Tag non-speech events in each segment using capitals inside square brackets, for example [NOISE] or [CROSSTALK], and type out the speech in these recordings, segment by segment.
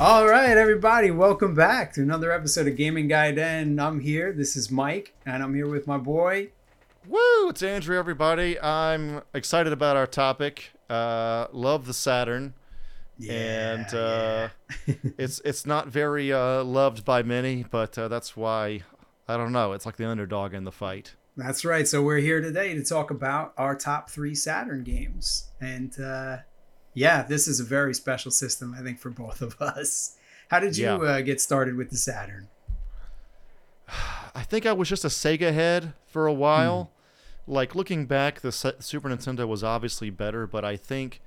All right, everybody, welcome back to another episode of Gaming Gaiden. I'm here. This is Mike, and I'm here with my boy. Woo! It's Andrew, everybody. I'm excited about our topic. Uh, love the Saturn, Yeah, and uh, it's it's not very uh, loved by many, but uh, that's why I don't know. It's like the underdog in the fight. That's right. So we're here today to talk about our top three Saturn games, and uh, yeah, this is a very special system, I think, for both of us. How did you Yeah. uh, get started with the Saturn? [SIGHS] I think I was just a Sega head for a while. Like looking back, the Super Nintendo was obviously better, but I think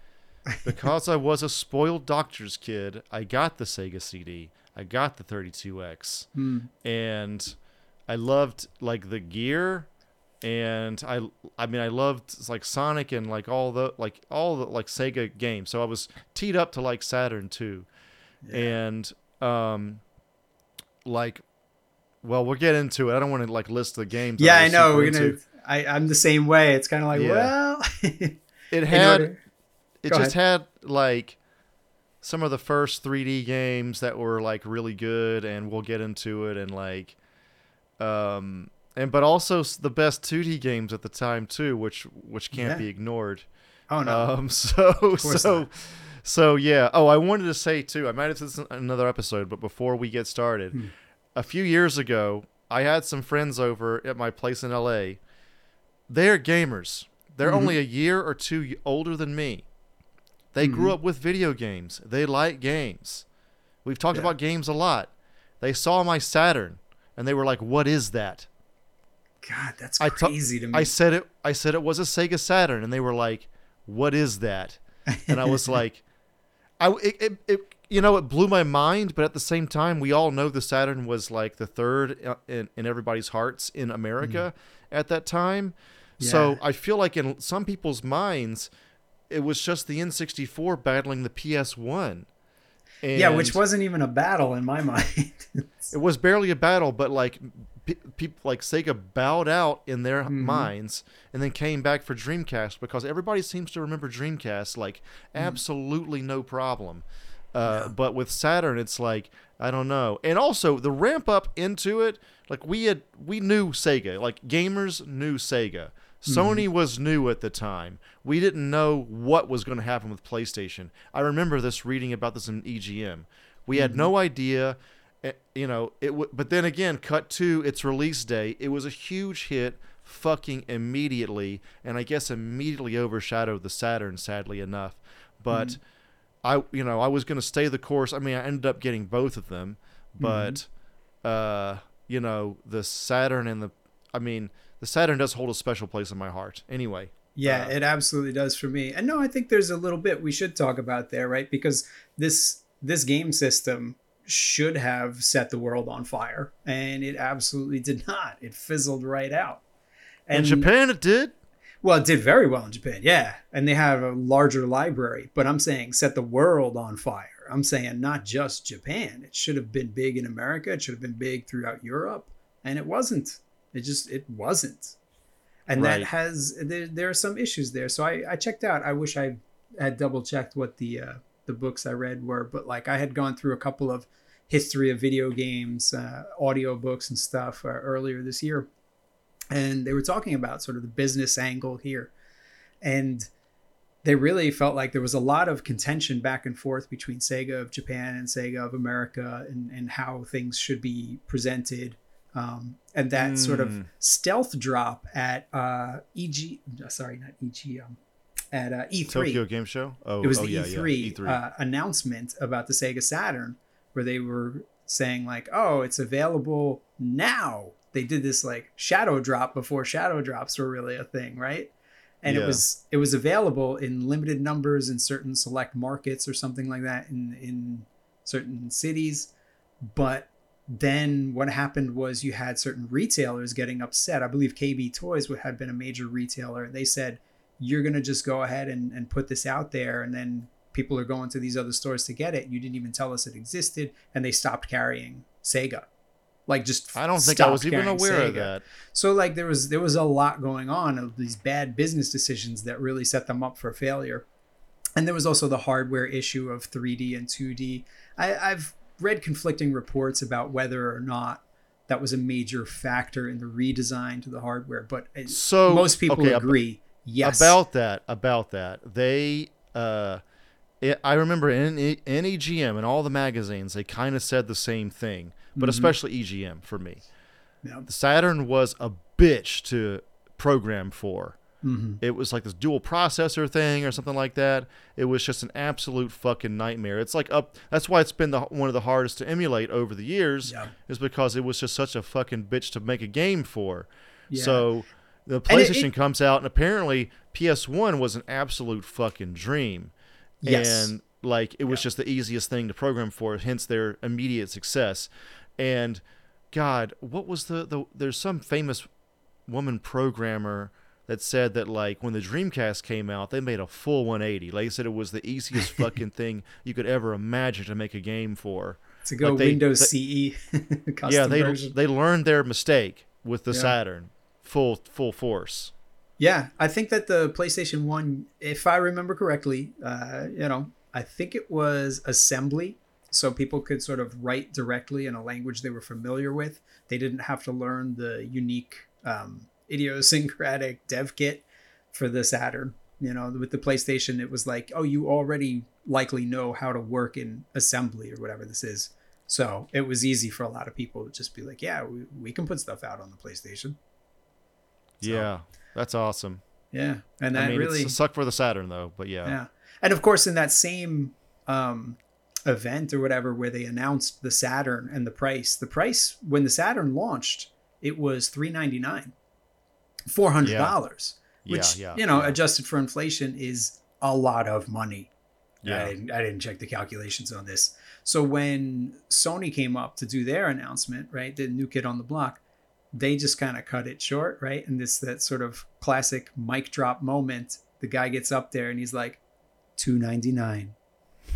because I was a spoiled doctor's kid, I got the Sega CD, I got the 32X, Hmm. and I loved like the gear, and I I mean I loved like Sonic and like all the like all the like Sega games. So I was teed up to like Saturn too, and um, like. Well, we'll get into it. I don't want to like list the games. Yeah, I know. We're gonna. into. I, I'm the same way. It's kind of like, Yeah. well, [LAUGHS] It had order- it just had like some of the first 3D games that were like really good and we'll get into it and like um and but also the best 2D games at the time too which which can't Yeah. be ignored. oh no, Um [LAUGHS] so so not. so yeah. Oh, I wanted to say too. I might have said this in another episode, but before we get started, Hmm. a few years ago, I had some friends over at my place in LA. They're gamers. They're Mhm. only a year or two older than me. They grew Mhm. up with video games. They like games. We've talked Yeah. about games a lot. They saw my Saturn and they were like, "What is that?" God, that's I ta- crazy to me. I said it. I said it was a Sega Saturn, and they were like, "What is that?" And I was [LAUGHS] like, "I it, it, it you know it blew my mind, but at the same time, we all know the Saturn was like the third uh, in, in everybody's hearts in America at that time. So I feel like in some people's minds, it was just the N64 battling the PS1. yeah, which wasn't even a battle in my [LAUGHS] mind. it was barely a battle, but like people like Sega bowed out in their Mhm. minds and then came back for Dreamcast because everybody seems to remember Dreamcast like absolutely no problem. Uh, Yeah. But with Saturn, it's like I don't know. And also the ramp up into it, like we had, we knew Sega, like gamers knew Sega. Sony was new at the time. We didn't know what was going to happen with PlayStation. I remember this reading about this in EGM. We had no idea eh, you know it w- but then again cut to its release day. It was a huge hit fucking immediately and i guess immediately overshadowed the saturn sadly enough. But i you know i was going to stay the course. I mean i ended up getting both of them but uh you know the saturn and the i mean the saturn does hold a special place in my heart. Anyway Yeah, Uh, it absolutely does for me. And no, I think there's a little bit we should talk about there, right? Because this this game system should have set the world on fire, and it absolutely did not. It fizzled right out. in japan it did well, it did very well in Japan, yeah, and they have a larger library. But I'm saying set the world on fire. I'm saying not just Japan. It should have been big in America. It should have been big throughout Europe, and it wasn't. It just it wasn't. And that has there, there are some issues there. So I, I checked out. I wish I had double checked what the uh, the books I read were, but like I had gone through a couple of history of video games, uh, audio books and stuff uh, earlier this year, and they were talking about sort of the business angle here, and they really felt like there was a lot of contention back and forth between Sega of Japan and Sega of America, and and how things should be presented. Um, and that sort of Mm. stealth drop at uh, EG, sorry, not EG, um, at uh, E3 tokyo game show oh it was oh, the yeah, E3, yeah, E3. Uh, announcement about the Sega Saturn, where they were saying like, "Oh, it's available now." They did this like shadow drop before shadow drops were really a thing, right? And it was it was available in limited numbers in certain select markets or something like that in in certain cities, but then what happened was you had certain retailers getting upset. I believe KB Toys had been a major retailer. They said, you're going to just go ahead and, and put this out there and then people are going to these other stores to get it. You didn't even tell us it existed. And they stopped carrying Sega. Like just I don't think I was even aware of Sega. that. So like there was there was a lot going on of these bad business decisions that really set them up for failure. and there was also the hardware issue of 3D and 2D. I, I've read conflicting reports about whether or not that was a major factor in the redesign to the hardware, but So most people okay, agree. Yes. About that, about that, they. Uh, it, I remember in, in EGM and all the magazines, they kind of said the same thing, but Mhm. especially EGM for me. Yeah. The Saturn was a bitch to program for. Mhm. It was like this dual processor thing or something like that. It was just an absolute fucking nightmare. It's like up. That's why it's been the one of the hardest to emulate over the years. Yeah. Is because it was just such a fucking bitch to make a game for. Yeah. So the And it- PlayStation it- comes out, and apparently PS1 was an absolute fucking dream. Yes. And like it was Yeah. just the easiest thing to program for, hence their immediate success. And God, what was the the? There's some famous woman programmer that said that like when the Dreamcast came out, they made a full 180. Like they said, it was the easiest [LAUGHS] fucking thing you could ever imagine to make a game for. to go like they- Windows they- CE [LAUGHS] yeah, they version. they learned their mistake with the Yeah. Saturn, full full force. Yeah, I think that the PlayStation One, if I remember correctly, uh, you know, I think it was assembly, so people could sort of write directly in a language they were familiar with. They didn't have to learn the unique, um, idiosyncratic [LAUGHS] dev kit for the Saturn. You know, with the PlayStation, it was like, oh, you already likely know how to work in assembly or whatever this is. So it was easy for a lot of people to just be like, yeah, we, we can put stuff out on the PlayStation. So- Yeah, that's awesome. Yeah, and I that mean, really, suck for the Saturn though, but yeah. yeah, and of course, in that same um, event or whatever, where they announced the Saturn and the price, the price when the Saturn launched, it was three ninety nine, four hundred dollars, which yeah, yeah, you know, yeah. adjusted for inflation, is a lot of money. Yeah. I didn't, I didn't check the calculations on this. So when Sony came up to do their announcement, right, the new kid on the block, they just kind of cut it short, right? And this that sort of classic mic drop moment. The guy gets up there and he's like, two ninety nine, [LAUGHS]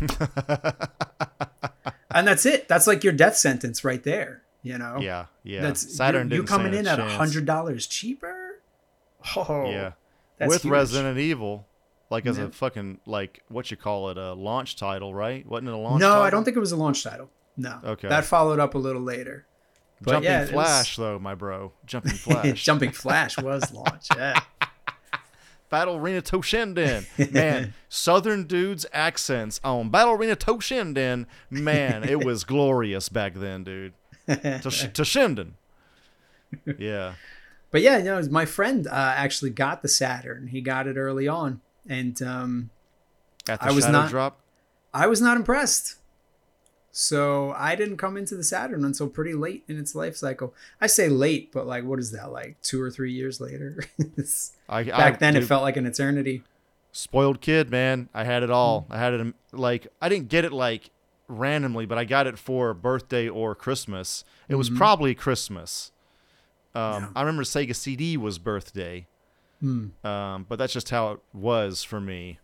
and that's it. That's like your death sentence right there. You know, yeah, yeah. That's Saturn you didn't coming in a at a hundred dollars cheaper. Oh, Yeah, that's with huge. Resident Evil, like as Yeah. a fucking like what you call it, a launch title, right? Wasn't it a launch? No, title? I don't think it was a launch title. No, Okay. that followed up a little later. But Jumping yeah, it was- Flash, though, my bro. Jumping [LAUGHS] Flash. Jumping Flash was [LAUGHS] launch. Yeah. Battle Arena Toshinden. Man, [LAUGHS] Southern dudes' accents on Battle Arena Toshinden. Man, it was glorious back then, dude. Tosh- Toshinden. Yeah. but yeah, you know, my friend uh, actually got the Saturn. He got it early on, and um, At the I was Shadow not- Drop. I was not impressed. So I didn't come into the Saturn until pretty late in its life cycle. I say late, but like, what is that? Like two or three years later. [LAUGHS] I, Back I, then, it felt like an eternity. spoiled kid, man. I had it all. Hmm. I had it like I didn't get it like randomly, but I got it for birthday or Christmas. It was Mhm. probably Christmas. Um, Yeah. I remember Sega CD was birthday, Hmm. um, but that's just how it was for me.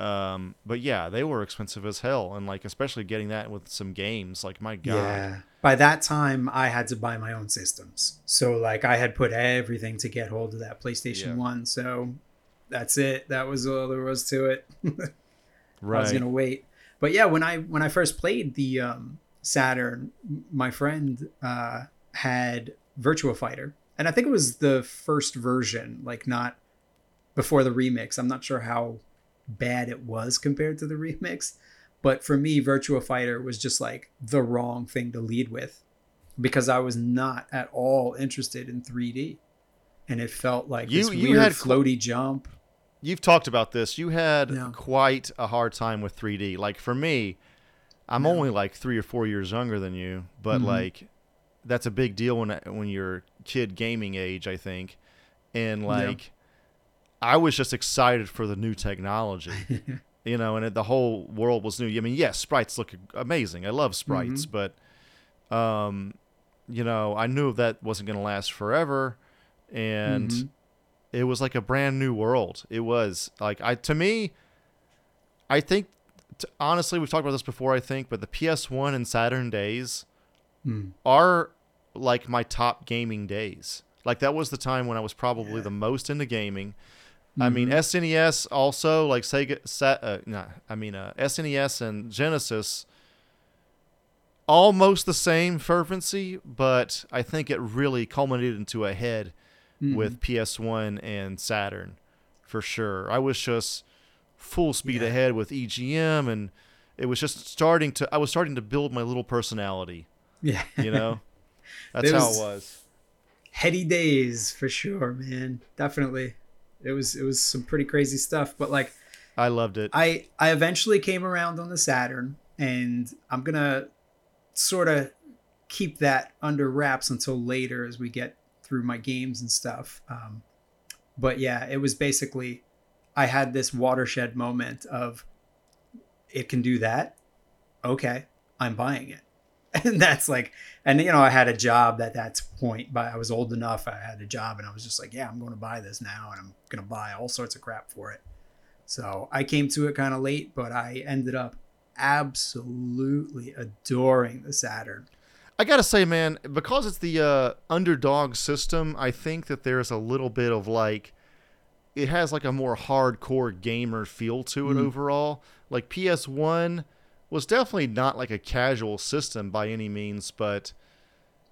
Um, but yeah, they were expensive as hell, and like especially getting that with some games, like my god, Yeah. By that time, I had to buy my own systems. So, like, I had put everything to get hold of that PlayStation Yeah. 1. So, that's it. That was all there was to it. Right. [LAUGHS] I was gonna wait. But yeah, when I when I first played the um, Saturn, my friend uh, had Virtua Fighter, and I think it was the first version, like not before the remix. I'm not sure how bad it was compared to the [LAUGHS] remix, but for me, Virtua Fighter was just like the wrong thing to lead with because I was not at all interested in 3D, and it felt like You- this you weird had floaty jump. You've talked about this. You had Yeah. quite a hard time with 3D. Like for me, I'm Yeah. only like three or four years younger than you, but Mhm. like that's a big deal when when you're kid gaming age, I think. And like, I was just excited for the new technology, [LAUGHS] you know, and it, the whole world was new. I mean, yes, sprites look amazing. I love sprites, but um, you know, I knew that wasn't going to last forever, and Mhm. it was like a brand new world. It was like I to me, I think t- honestly we've talked about this before. I think, but the PS1 and Saturn days Hmm. are like my top gaming days. Like that was the time when I was probably Yeah. the most into gaming. I mean. SNES also like Sega. Uh, nah, I mean, uh, SNES and Genesis. Almost the same fervency, but I think it really culminated into a head Mhm. with PS1 and Saturn, for sure. I was just full speed Yeah. ahead with EGM, and it was just starting to. I was starting to build my little personality. yeah, You know, [LAUGHS] that's how it was. heady days for sure, man. Definitely, it was it was some pretty crazy stuff. But like, I loved it. I I eventually came around on the Saturn, and I'm gonna sort of keep that under wraps until later as we get through my games and stuff. Um, but yeah, it was basically I had this watershed moment of it can do that. Okay, I'm buying it. And that's like, and you know, I had a job at that point, but I was old enough. I had a job, and I was just like, yeah, I'm going to buy this now, and I'm going to buy all sorts of crap for it. So I came to it kind of late, but I ended up absolutely adoring the Saturn. I gotta say, man, because it's the uh, underdog system, I think that there's a little bit of like, it has like a more hardcore gamer feel to it Mhm. overall. Like PS1 was definitely not like a casual system by any means, but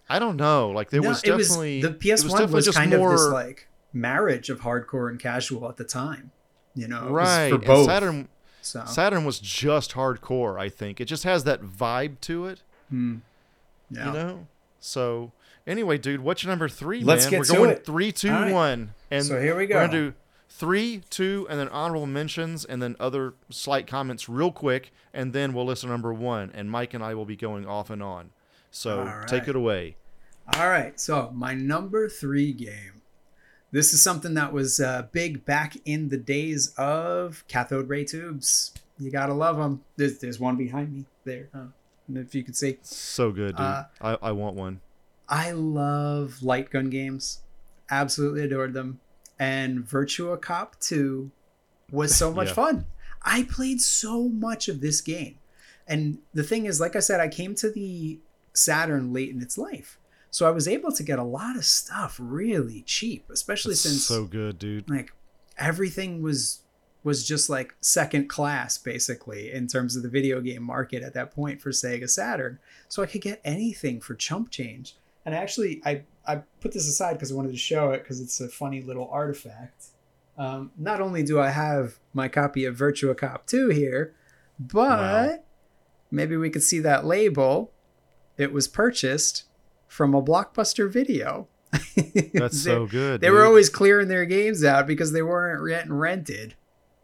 I don't know. Like there No, was it was- definitely the PS1 was, definitely just kind of this more- like marriage of hardcore and casual at the time. You know, right. for both. Saturn so Saturn was just hardcore. I think it just has that vibe to it. hmm. yeah. You know. So anyway, dude, what's your number three, Let's man? get We're to going it. three, two, right. one, and so here we go. We're gonna do three, two, and then honorable mentions, and then other slight comments real quick, and then we'll listen to number one. And Mike and I will be going off and on. So All take it away. All right, so my number three game. This is something that was uh, big back in the days of cathode ray tubes. You gotta love them. There's, there's one behind me there, uh, if you could see. So good, dude. Uh, I, I want one. I love light gun games. Absolutely adored them. And Virtua Cop 2 was so much Yeah. fun. I played so much of this game. And the thing is, like I said, I came to the Saturn late in its life. So I was able to get a lot of stuff really cheap, especially It's since so good, dude. like everything was was just like second class basically in terms of the video game market at that point for Sega Saturn. So I could get anything for chump change. And actually I I put this aside because I wanted to show it because it's a funny little artifact. Um, not only do I have my copy of Virtua Cop 2 here, but Wow. maybe we could see that label. It was purchased from a blockbuster video. [LAUGHS] That's They- so good. they dude. were always clearing their games out because they weren't getting rented.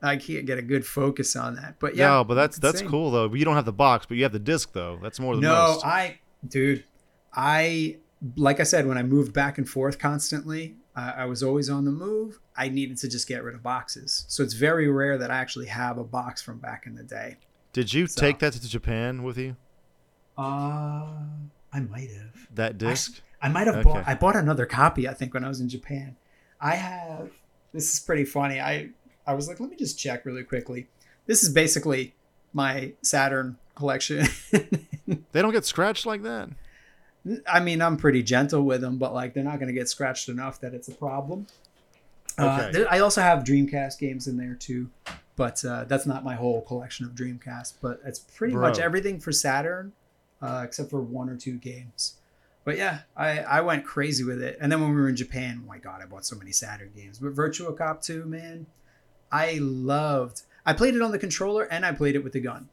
I can't get a good focus on that, but yeah, Yeah, but that's that's cool though. You don't have the box, but you have the disc though. That's more than No, most. I, dude, I like I said when I moved back and forth constantly, I, I was always on the move. I needed to just get rid of boxes, so it's very rare that I actually have a box from back in the day. Did you So- take that to Japan with you? Uh, I might have. That disc? I might have Okay. bought. I bought another copy. I think when I was in Japan. I have. This is pretty funny. I I was like, let me just check really quickly. This is basically my Saturn collection. [LAUGHS] They don't get scratched like that. I mean, I'm pretty gentle with them, but like they're not going to get scratched enough that it's a problem. Uh, Okay. there- I also have Dreamcast games in there too, but uh, that's not my whole collection of Dreamcast. But it's pretty much everything for Saturn, uh, except for one or two games. But yeah, I, I went crazy with it. And then when we were in Japan, oh my god, I bought so many Saturn games. But Virtua Cop 2, man, I loved. I played it on the controller and I played it with the gun,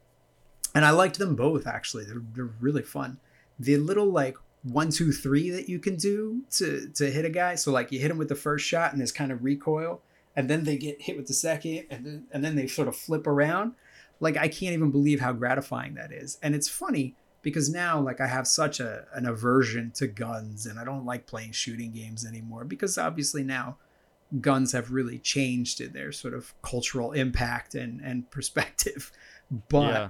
and I liked them both actually. They're they're really fun. The little like one two three that you can do to to hit a guy. So like you hit him with the first shot and there's kind of recoil, and then they get hit with the second, and then and then they sort of flip around. Like I can't even believe how gratifying that is. And it's funny because now like I have such a an aversion to guns and I don't like playing shooting games anymore because obviously now guns have really changed in their sort of cultural impact and and [LAUGHS] perspective. But yeah.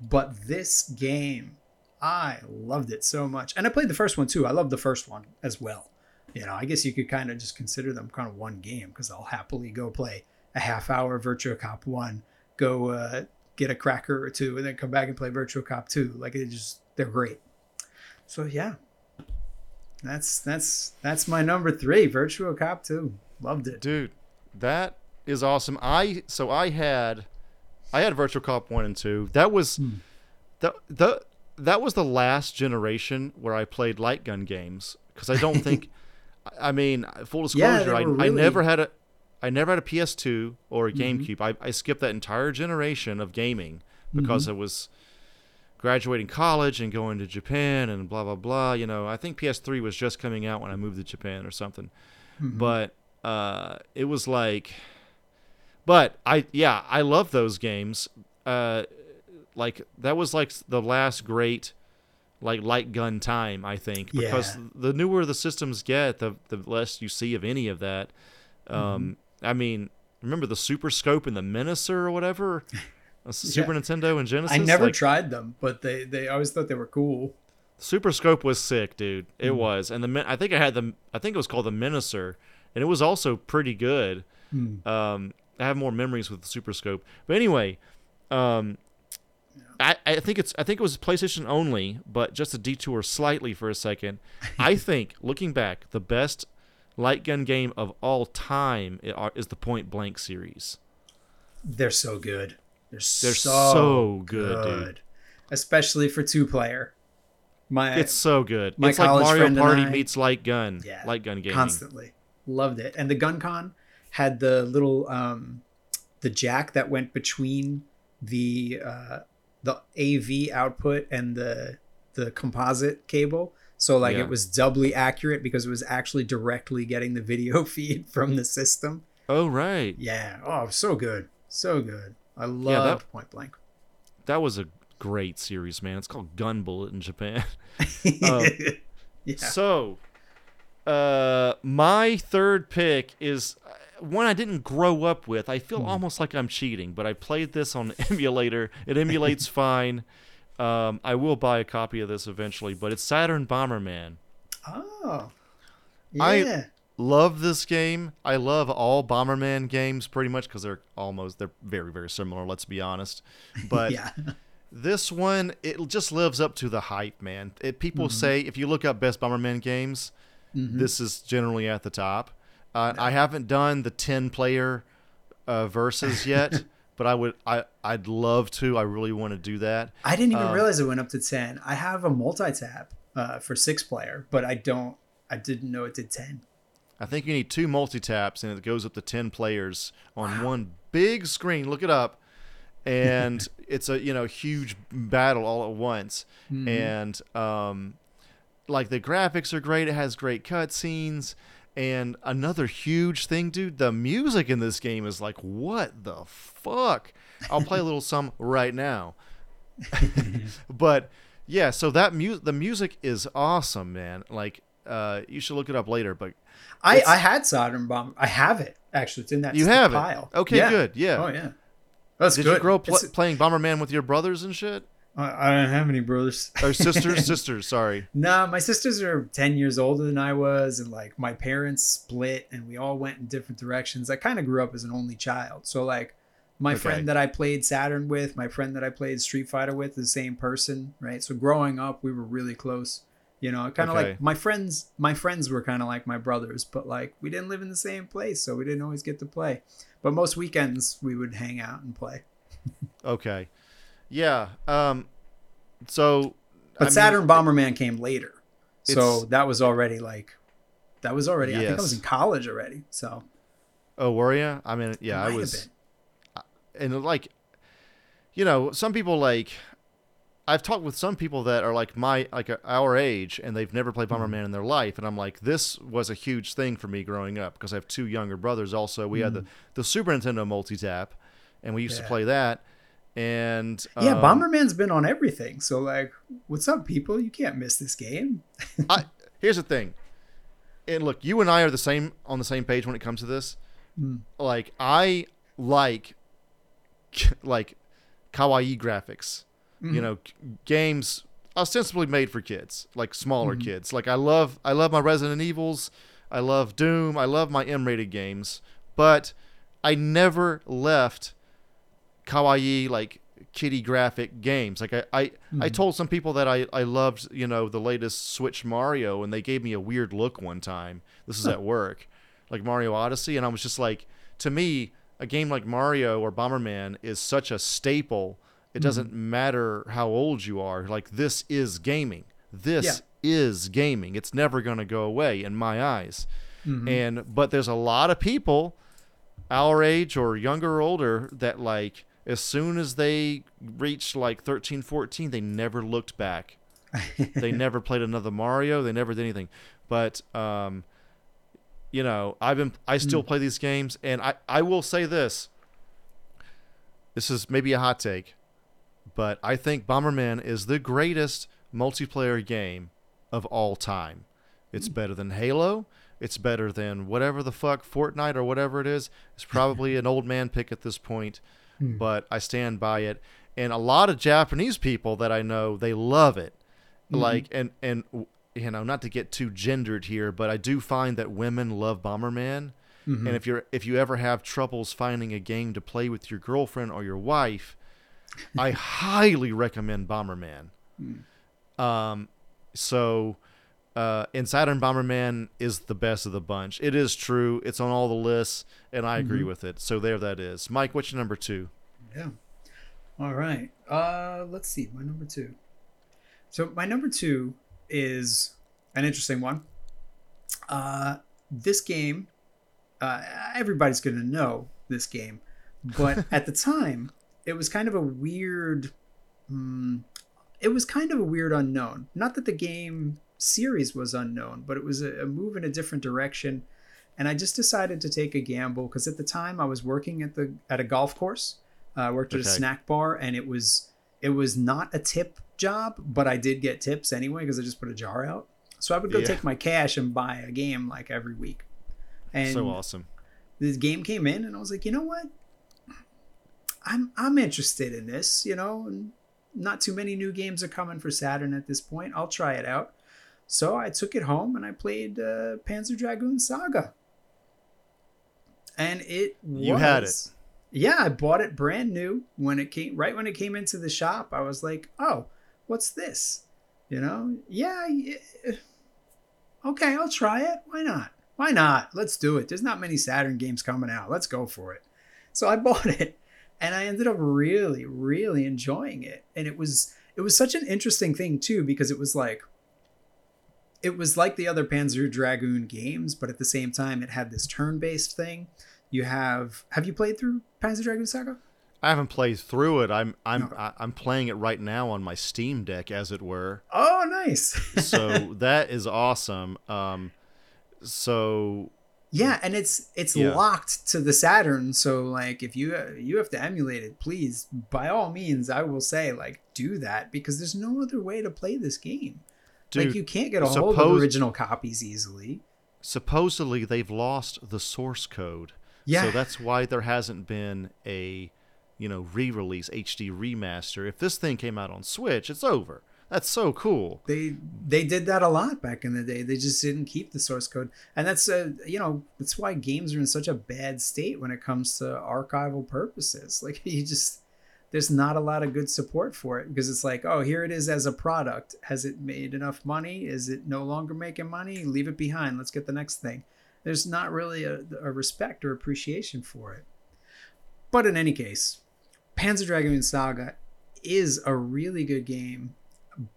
but this game, I loved it so much. And I played the first one too. I love the first one as well. You know, I guess you could kind of just consider them kind of one game because I'll happily go play a half hour Virtua Cop 1, go uh, get a cracker or two, and then come back and play Virtua Cop 2. Like it just, they're great. So yeah. That's that's that's my number three, Virtua Cop 2. Loved it. Dude, that is awesome. I so I had I had Virtual Cop 1 and 2. That was Hmm. the the that was the last generation where I played light gun games because I don't think [LAUGHS] I mean, full Yeah, disclosure, they I, I never had a I never had a PS2 or a Mm-hmm. GameCube. I, I skipped that entire generation of gaming because Mm-hmm. I was graduating college and going to Japan and blah blah blah. You know, I think PS3 was just coming out when I moved to Japan or something. Mm-hmm. But uh, it was like, but I yeah I love those games. Uh, like that was like the last great like light gun time I think because Yeah. the newer the systems get the the less you see of any of that. Um, I mean, remember the Super Scope and the Menacer or whatever. [LAUGHS] Uh, Super Nintendo and Genesis. I never like, tried them, but they they always thought they were cool. Super Scope was sick, dude. It Hmm. was, and the I think I had the I think it was called the Menacer, and it was also pretty good. Hmm. Um, I have more memories with the Super Scope, but anyway, um, I, I think it's I think it was PlayStation only, but just a detour slightly for a second, [LAUGHS] I think looking back, the best light gun game of all time is the Point Blank series. They're so good. They're, They're so, so good, dude. Especially for two player. My It's so good. my it's like Mario Party I- meets light gun. Yeah, light gun gaming. constantly loved it. And the GunCon had the little um the jack that went between the uh the AV output and the the composite cable. So like Yeah. it was doubly accurate because it was actually directly getting the video [LAUGHS] feed from the system. Oh right. Yeah. Oh, so good. So good. I love Yeah, that- Point Blank. That was a great series, man. It's called Gun Bullet in Japan. [LAUGHS] [LAUGHS] Um, yeah. So, uh, my third pick is uh, one I didn't grow up with. I Hmm. feel almost like I'm cheating, but I played this on [LAUGHS] emulator. It emulates [LAUGHS] fine. Um, I will buy a copy of this eventually, but it's Saturn Bomberman. Oh. I- Love this game. I love all Bomberman games pretty much because they're almost they're very very similar. Let's be honest, [LAUGHS] but yeah. This one, it just lives up to the hype, man. It, people say if you look up best Bomberman games, this is generally at the top. Uh, I haven't done the ten player uh, versus yet, [LAUGHS] but I would. I I'd love to. I really want to do that. I didn't even Um, realize it went up to 10. I have a multi tap uh, for six player, but I don't, I didn't know it did 10. I think you need two multi taps, and it goes up to ten players on one big screen. Look it up, and [LAUGHS] it's a you know huge battle all at once. And um, like the graphics are great. It has great cutscenes. And another huge thing, dude, the music in this game is like, what the fuck? I'll play a little [LAUGHS] some right now. [LAUGHS] but yeah, so that mu- the music is awesome, man. Like, uh, you should look it up later. But I, I had Saturn Bomb. I have it actually. It's in that You stick have it. Okay, Yeah. good. Yeah. Oh yeah. That's good. Did good. you grow up pl- playing Bomberman with your brothers and shit? I, I don't have any brothers. Or sisters? [LAUGHS] sisters, sorry. Nah, my sisters are 10 years older than I was, and like my parents split and we all went in different directions. I kind of grew up as an only child. So, like, my Okay. friend that I played Saturn with, my friend that I played Street Fighter with, the same person, right? So, growing up, we were really close. You know, kind of Okay. like my friends, my friends were kind of like my brothers, but like we didn't live in the same place, so we didn't always get to play. But most weekends, we would hang out and play. Okay. Yeah. Um. So. But I mean, Saturn Bomberman came later. So that was already like, that was already, I think I was in college already. So Oh, were you? I mean, yeah, I was. And like, you know, some people like. I've talked with some people that are like my like our age and they've never played. Bomberman in their life and I'm like this was a huge thing for me growing up because I have two younger brothers also we had the the Super Nintendo multi-tap and we used to Hmm. Play that and Yeah, um, Bomberman's been on everything. So like, what's up, people? You can't miss this game. [LAUGHS] I, here's the thing, and look, you and I are the same on the same page when it comes to this. Hmm. Like I like [LAUGHS] like kawaii graphics, Mm-hmm. you know, games ostensibly made for kids, like smaller Mm-hmm. kids. Like I love I love my Resident Evils, I love Doom, I love my M-rated games, but I never left kawaii like kitty graphic games. Like I, I, I told some people that I, I loved, you know, the latest Switch Mario and they gave me a weird look one time. This is at work. Like Mario Odyssey and I was just like to me a game like Mario or Bomberman is such a staple. It doesn't Mm-hmm. matter how old you are. Like this is gaming. This Yeah. is gaming. It's never going to go away in my eyes. Mhm. And but there's a lot of people our age or younger or older that like as soon as they reached like 13 14 they never looked back. [LAUGHS] They never played another mario. They never did anything. But um you know i've been i still play these games. And i i will say this. This is maybe a hot take. But i think bomberman is the greatest multiplayer game of all time. It's better than halo. It's better than whatever the fuck fortnite or whatever it is. It's probably an old man pick at this point Hmm. but i stand by it and a lot of japanese people that i know they love it Mm-hmm. like and and you know not to get too gendered here but i do find that women love bomberman Mhm. and if you're if you ever have troubles finding a game to play with your girlfriend or your wife i [LAUGHS] highly recommend bomberman um so uh and saturn bomberman is the best of the bunch it is true it's on all the lists and i agree with it so there that is mike what's your number two Yeah. All right. Uh, let's see. My number two. So my number two is an interesting one. Uh, this game, uh, everybody's gonna know this game, but [LAUGHS] at the time, it was kind of a weird. mm, it was kind of a weird unknown. Not that the game series was unknown, but it was a, a move in a different direction. And I just decided to take a gamble because at the time I was working at the at a golf course. Uh, I worked at a snack bar, and it was it was not a tip job, but I did get tips anyway because I just put a jar out. So I would go Yeah. take my cash and buy a game like every week. And so awesome this game came in, and I was like, you know what? I'm I'm interested in this. You know, and not too many new games are coming for Saturn at this point. I'll try it out. So I took it home and I played uh, Panzer Dragoon Saga, and it You had it. Yeah, I bought it brand new when it came. Right when it came into the shop, I was like, "Oh, what's this?" You know? Yeah. yeah. Okay, I'll try it. Why not? Why not? Let's do it. There's not many Saturn games coming out. Let's go for it. So I [LAUGHS] bought it and I ended up really really enjoying it. And it was it was such an interesting thing too because it was like it was like the other Panzer Dragoon games, but at the same time it had this turn-based thing. You have have you played through Panzer Dragoon Saga? I haven't played through it. I'm I'm. I- I'm playing it right now on my Steam Deck, as it were. Oh, nice. [LAUGHS] So that is awesome. Um, so Yeah, and it's it's Yeah. locked to the Saturn, so like if you you have to emulate it, please by all means, I will say like do that because there's no other way to play this game. Dude, like you can't get a hold of suppose- original copies easily. supposedly they've lost the source code. Yeah. So that's why there hasn't been a, you know, re-release HD remaster. If this thing came out on Switch, it's over. That's so cool. They they did that a lot back in the day. They just didn't keep the source code, and that's a you know that's why games are in such a bad state when it comes to archival purposes. [LAUGHS] Like you just there's not a lot of good support for it because it's like oh here it is as a product. Has it made enough money? Is it no longer making money? Leave it behind. Let's get the next thing. There's not really a, a respect or appreciation for it. But in any case, Panzer Dragoon Saga is a really good game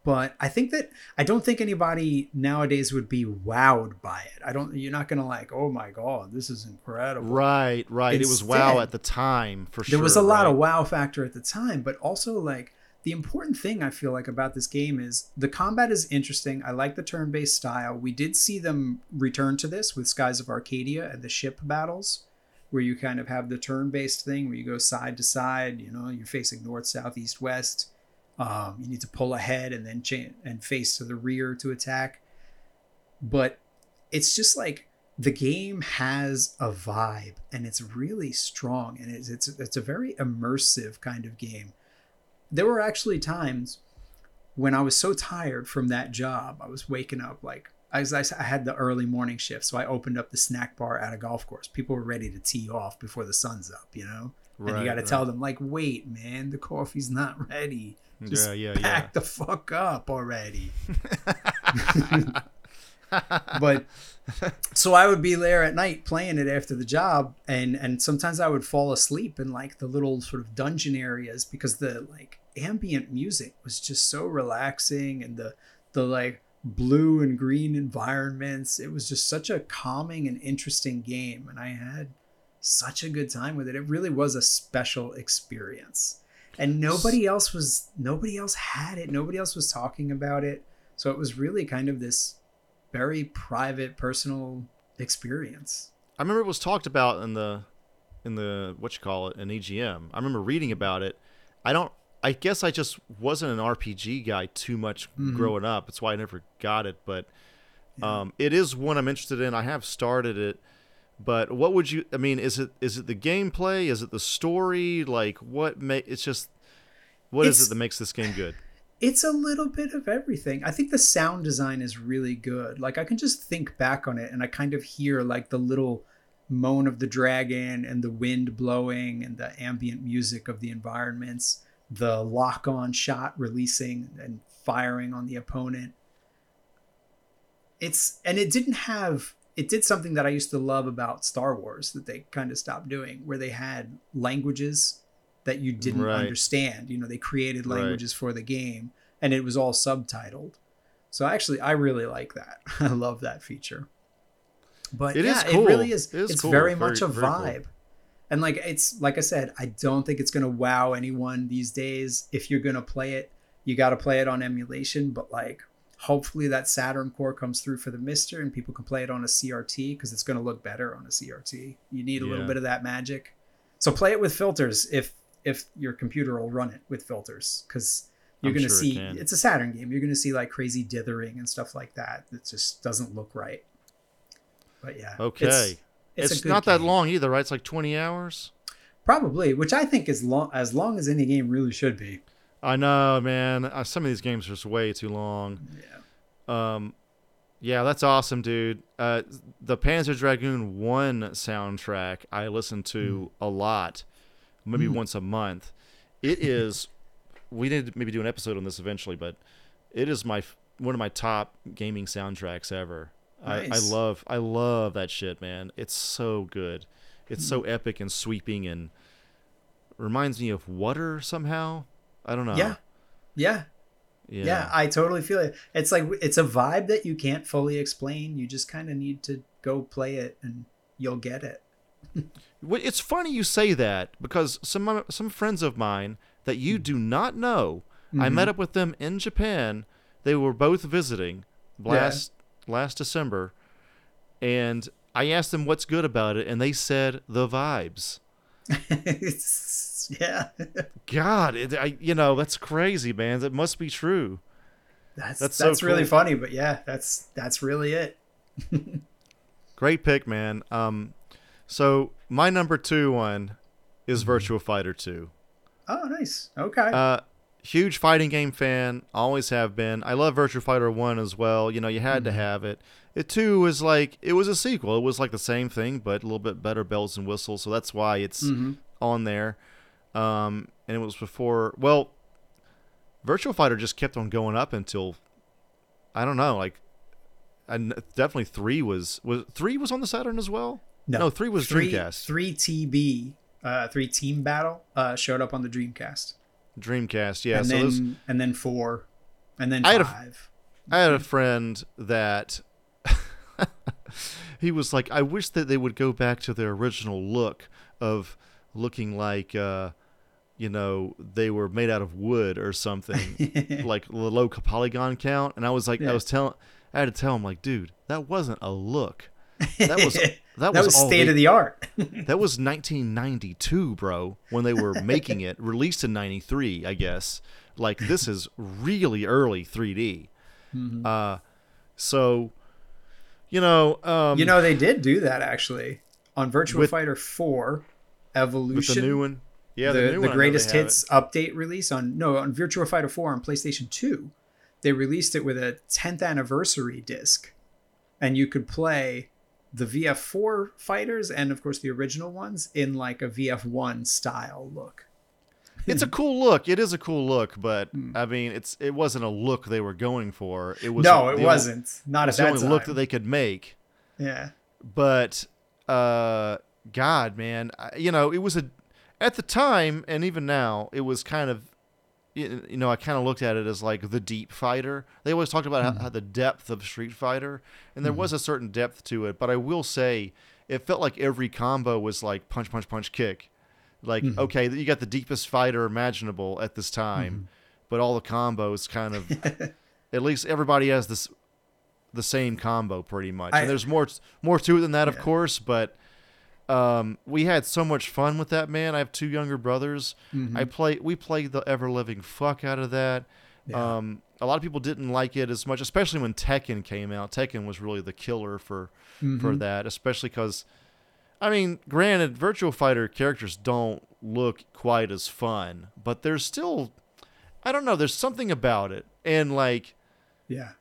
but I think that I don't think anybody nowadays would be wowed by it. I don't. You're not gonna like, oh my god, this is incredible. Right, right. it was wow at the time for sure. There was a lot right? of wow factor at the time, but also like the important thing I feel like about this game is the combat is interesting. I like the turn-based style. We did see them return to this with Skies of Arcadia and the ship battles, where you kind of have the turn-based thing where you go side to side. You know, you're facing north, south, east, west. Um, you need to pull ahead and then cha- and face to the rear to attack. But it's just like the game has a vibe and it's really strong and it's it's, it's a very immersive kind of game. There were actually times when I was so tired from that job, I was waking up like I, was, I had the early morning shift, so I opened up the snack bar at a golf course. People were ready to tee off before the sun's up, you know. and you got to right. tell them like, wait, man, the coffee's not [LAUGHS] ready. Just Yeah, yeah, pack yeah. the fuck up already. [LAUGHS] but so I would be there at night playing it after the job, and and sometimes I would fall asleep in like the little sort of dungeon areas because the like ambient music was just so relaxing, and the the like blue and green environments. It was just such a calming and interesting game, and I had such a good time with it. It really was a special experience. And nobody else was nobody else had it. Nobody else was talking about it. So it was really kind of this very private, personal experience. I remember it was talked about in the in the what you call it an EGM. I remember reading about it. I don't. I guess I just wasn't an RPG guy too much Mhm. growing up. That's why I never got it. But Yeah. um, it is one I'm interested in. I have started it. But what would you? I mean, is it is it the gameplay? Is it the story? Like what? Ma- it's just what is It's- it that makes this game good? It's a little bit of everything. I think the sound design is really good. Like I can just think back on it and I kind of hear like the little moan of the dragon and the wind blowing and the ambient music of the environments, the lock on shot releasing and firing on the opponent. It's and it didn't have it did something that I used to love about Star Wars that they kind of stopped doing where they had languages that you didn't Right. understand. You know, they created Right. languages for the game and it was all subtitled. So actually I really like that. [LAUGHS] I love that feature. But It is yeah, cool. it really is. It is it's cool. very, Very- much a very cool. vibe. And like it's like I said, I don't think it's gonna wow anyone these days. If you're gonna play it, you gotta play it on emulation, but like hopefully that Saturn core comes through for the MiSTer and people can play it on a CRT because it's gonna look better on a CRT. You need a little bit of that magic. So play it with filters if if your computer will run it with filters because you're gonna sure see can. it's a Saturn game. You're gonna see like crazy dithering and stuff like that. That just doesn't look right. But yeah, Okay. it's, It's, it's, a good not that game. long either, right? It's like 20 hours. Probably, which I think is long as long as any game really should be. I know, man. Uh, some of these games are just way too long. Yeah. Um, yeah, that's awesome, dude. Uh, the Panzer Dragoon One soundtrack I listen to a lot, maybe Mm. once a month. It [LAUGHS] is. we need to maybe do an episode on this eventually, but it is my one of my top gaming soundtracks ever. I, I love I love that shit, man. It's so good. It's so Hmm. epic and sweeping and reminds me of Water somehow. I don't know. Yeah. Yeah. Yeah. Yeah, I totally feel it. It's like it's a vibe that you can't fully explain. You just kind of need to go play it and you'll get it. It's funny you say that because some some friends of mine that you do not know, I Mhm. met up with them in Japan. They were both visiting last last December, and I asked them what's good about it, and they said the vibes. [LAUGHS] Yeah. God, it, I you know that's crazy, man. That must be true. That's That's that's, so really cool. funny, but yeah, that's that's really it. [LAUGHS] Great pick, man. Um, so my number two one is Mm-hmm. Fighter Two. Oh, nice. Okay. Uh, huge fighting game fan, always have been. I love Virtual Fighter One as well. You know, you had to Mhm. have it. It too was like it was a sequel. It was like the same thing, but a little bit better bells and whistles. So that's why it's Mhm. on there. Um, and it was before. Well, Virtual Fighter just kept on going up until I don't know, like. And definitely three was was three was on the Saturn as well. No, three was three, Dreamcast. Three TB, uh, three Team Battle, uh, showed up on the Dreamcast. Dreamcast, yeah. and so then those and then four, and then I had a- five. I had a friend that [LAUGHS] he was like, I wish that they would go back to their original look of looking like, uh, you know, they were made out of wood or something, [LAUGHS] like the low polygon count. And I was like, I was telling, I had to tell him, like, dude, that wasn't a look. That was [LAUGHS] that, that was, was state they- of the art. That was 1992, bro, when they were making it. Released in 93, I guess. Like this is really early 3D. Mhm. Uh, so, you know, um, you know they did do that actually on Virtua With- Fighter Four with Evolution. the new one, yeah, the, the, the, one, greatest hits update release on no on Virtua Fighter 4 on PlayStation 2. They released it with a 10th anniversary disc, and you could play the VF4 fighters and of course the original ones in like a VF1 style look. It. It's a cool look. It is a cool look, but Hmm. I mean, it's it wasn't a look they were going for. It was no, it only- wasn't. Not It's at the only time. look that they could make. Yeah. but uh god man I, you know it was a at the time and even now it was kind of you know i kind of looked at it as like the deep fighter they always talked about how, how the depth of street fighter and there was a certain depth to it but i will say it felt like every combo was like punch punch punch kick like okay you got the deepest fighter imaginable at this time but all the combos kind of [LAUGHS] at least everybody has this the same combo pretty much. I- and there's more more to it than that, of course, but um, we had so much fun with that man. I have two younger brothers. Mm-hmm. I play we played the ever living fuck out of that. Yeah. Um, a lot of people didn't like it as much, especially when Tekken came out. Tekken was really the killer for for Mm-hmm. that, especially because, I mean, granted, Virtual Fighter characters don't look quite as fun, but there's still, I don't know, there's something about it, and like Yeah.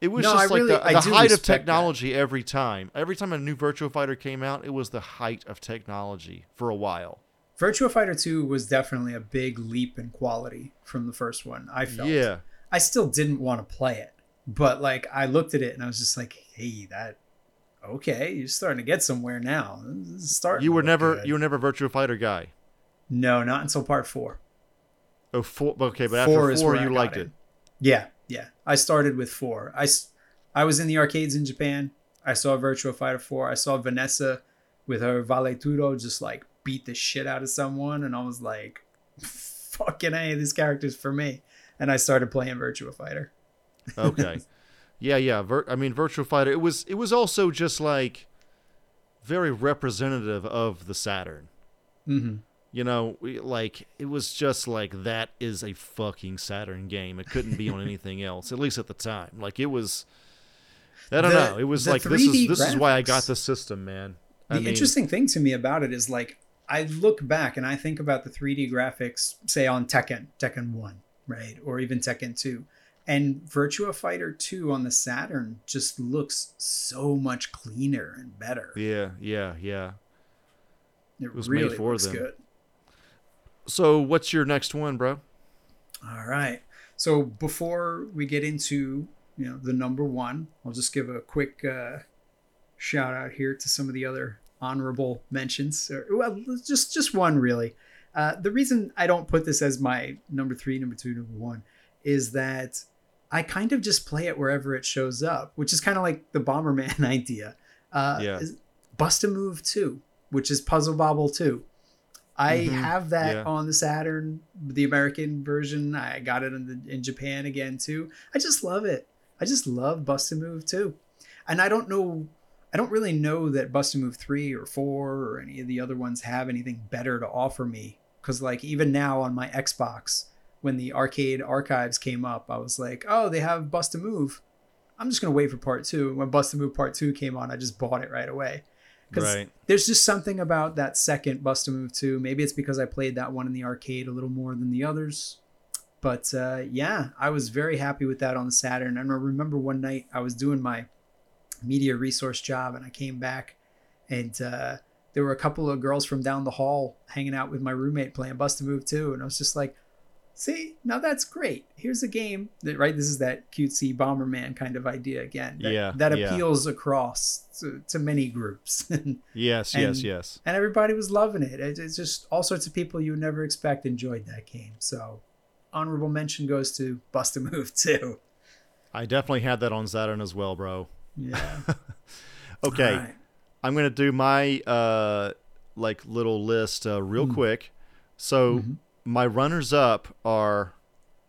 it was No, just I like really- the, the height of respect that. technology every time. Every time a new Virtual Fighter came out, it was the height of technology for a while. Virtua Fighter 2 was definitely a big leap in quality from the first one. I felt. Yeah. I still didn't want to play it, but like I looked at it and I was just like, "Hey, that okay, you're starting to get somewhere now." Starting You were never good." you were never a Virtua Fighter guy. No, not until part 4. Oh, four, okay, but Four after is four, you liked in. it. Yeah, yeah. I started with 4. I, I was in the arcades in Japan. I saw Virtua Fighter 4. I saw Vanessa with her Vale Tudo just like beat the shit out of someone and I was like, "Fucking A, this character's for me." And I started playing Virtua Fighter. Okay. [LAUGHS] yeah, yeah. Vir- I mean, Virtual Fighter. It was it was also just like very representative of the Saturn. Mhm. You know, we- like it was just like that is a fucking Saturn game. It couldn't be on anything else, at least at the time. Like it was. I don't The- know. It was like this is 3D this is why I got the system, man. The mean, interesting thing to me about it is like I look back and I think about the 3D graphics, say on Tekken, Tekken 1, right? Or even Tekken 2. And Virtua Fighter 2 on the Saturn just looks so much cleaner and better. Yeah, yeah, yeah. it was made for looks them. good. So, what's your next one, bro? All right. So before we get into you know the number one, I'll just give a quick uh, shout out here to some of the other honorable mentions. Or, well, just just one really. Uh, the reason I don't put this as my number three, number two, number one is that I kind of just play it wherever it shows up, which is kind of like the Bomberman [LAUGHS] idea. Uh, Yeah. Bust a Move 2, which is Puzzle Bobble 2. I Mhm. have that Yeah. on the Saturn, the American version. I got it in, the, in Japan again too. I just love it. I just love Bust a Move too. And I don't know, I don't really know that Bust a Move 3 or 4 or any of the other ones have anything better to offer me. Because, like, even now on my Xbox, when the arcade archives came up, I was like, oh, they have Bust a Move. I'm just going to wait for part two. When Bust a Move part two came on, I just bought it right away. Because Right. there's just something about that second Bust a Move 2. Maybe it's because I played that one in the arcade a little more than the others. But uh, yeah, I was very happy with that on the Saturn. And I remember one night I was doing my media resource job and I came back and uh, there were a couple of girls from down the hall hanging out with my roommate playing Bust a Move 2. And I was just like, see, now that's great. Here's a game that, right? This is that cutesy Bomberman kind of idea again. That, Yeah, That yeah. appeals across to, to many groups. Yes, [LAUGHS] And- yes, yes. and everybody was loving it. It- It's just all sorts of people you would never expect enjoyed that game. So, honorable mention goes to Bust a Move [LAUGHS] too. I definitely had that on Saturn as well, bro. Yeah. [LAUGHS] Okay. Right. I'm gonna do my uh like little list uh, real Hmm. quick. So Mhm. My runners up are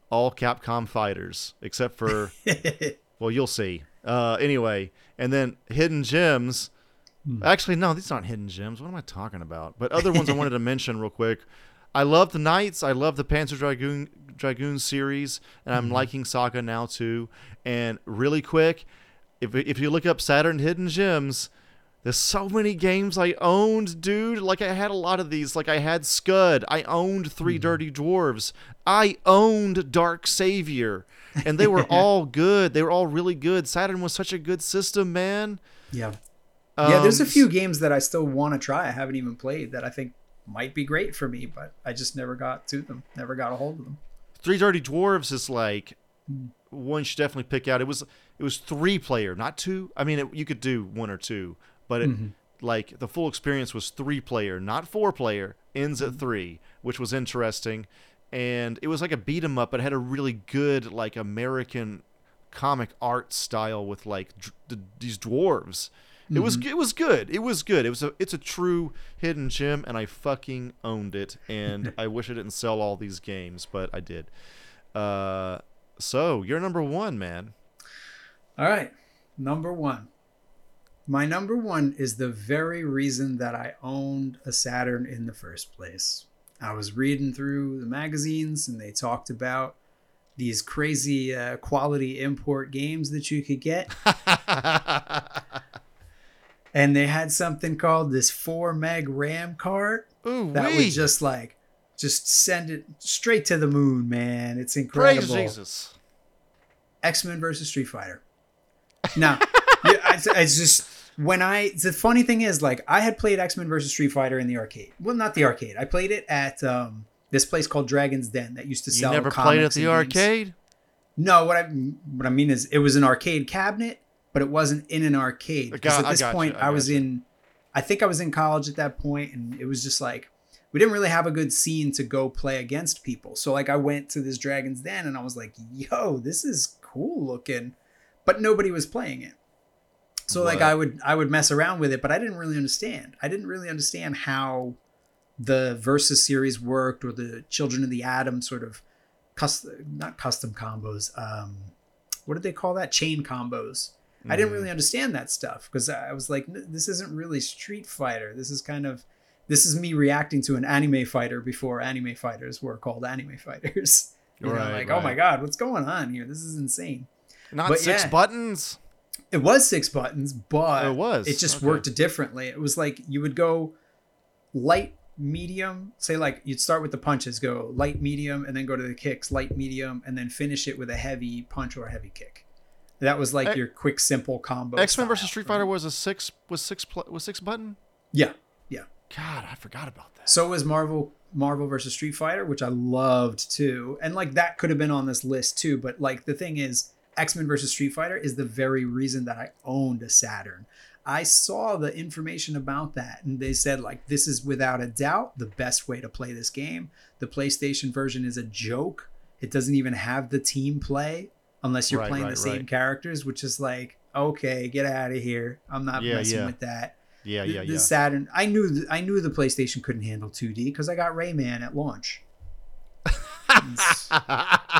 all Capcom fighters except for [LAUGHS] well you'll see. Uh anyway, and then hidden gems. Hmm. Actually no, these aren't hidden gems. What am I talking about? But other ones I wanted to [LAUGHS] mention real quick. I love the Nights. I love the Panzer Dragoon Dragoon series, and I'm Mhm. liking Saga now too. And really quick, if if you look up Saturn Hidden Gems, there's so many games I owned, dude. Like I had a lot of these. Like I had Scud. I owned 3 Mm-hmm. Dirty Dwarves. I owned Dark Savior, and they were [LAUGHS] all good. They were all really good. Saturn was such a good system, man. yeah. yeah, there's a Um, few games that I still want to try. I haven't even played that I think might be great for me, but I just never got to them. Never got a hold of them. Three Dirty Dwarves is like Hmm. one you should definitely pick out. It was it was three player, not two. I mean, it, you could do one or two, but it, Mm-hmm. like the full experience was three player, not four player. Ends Mm-hmm. at three, which was interesting, and it was like a beat 'em up, but it had a really good like American comic art style with like d- d- these dwarves. It was it was good. It was good. It was a it's a true hidden gem, and I fucking owned it. And [LAUGHS] I wish I didn't sell all these games, but I did. Uh, so you're number one, man. All right, number one. My number one is the very reason that I owned a Saturn in the first place. I was reading through the magazines and they talked about these crazy uh, quality import games that you could get. [LAUGHS] and they had something called this 4 meg RAM card Ooh, that wee. would just like just send it straight to the moon, man. It's incredible. praise. Jesus. X Men versus Street Fighter. Now, [LAUGHS] it's just when I. The funny thing is, like, I had played X Men versus Street Fighter in the arcade. Well, not the arcade. I played it at um, this place called Dragon's Den that used to You sell. never played at the and games. arcade? No, what I what I mean is, it was an arcade cabinet, but it wasn't in an arcade. Because at I this you, point, I I, was you. in. I think I was in college at that point, and it was just like we didn't really have a good scene to go play against people. So like I went to this Dragon's Den, and I was like, "Yo, this is cool looking," but nobody was playing it. So like I would I would mess around with it, but I didn't really understand. I didn't really understand how the versus series worked or the Children of the Atom sort of custom not custom combos. Um, what did they call that? Chain combos. I didn't Mm. really understand that stuff because I was like, this isn't really Street Fighter. This is kind of this is me reacting to an anime fighter before anime fighters were called anime [LAUGHS] fighters. You know, Right, like, oh my god, what's going on here? This is insane. Not But six yeah. buttons. It was six buttons, but it was? It just Okay. worked differently. It was like you would go light, medium. Say like you'd start with the punches, go light, medium, and then go to the kicks, light, medium, and then finish it with a heavy punch or a heavy kick. That was like X- your quick, simple combo. X Men versus Street? Fighter was a six was six pl- was six button. Yeah, yeah. God, I forgot about that. So was Marvel Marvel versus Street Fighter, which I loved too. And like that could have been on this list too, but like the thing is X-Men versus Street Fighter is the very reason that I owned a Saturn. I saw the information about that and they said like this is without a doubt the best way to play this game. The PlayStation version is a joke. It doesn't even have the team play unless you're Right, playing right, the same right. characters, which is like okay, get out of here. I'm not Yeah, messing yeah. with that Yeah, the, yeah, the yeah. Saturn. I knew th- I knew the PlayStation couldn't handle 2D because I got Rayman at launch. [LAUGHS]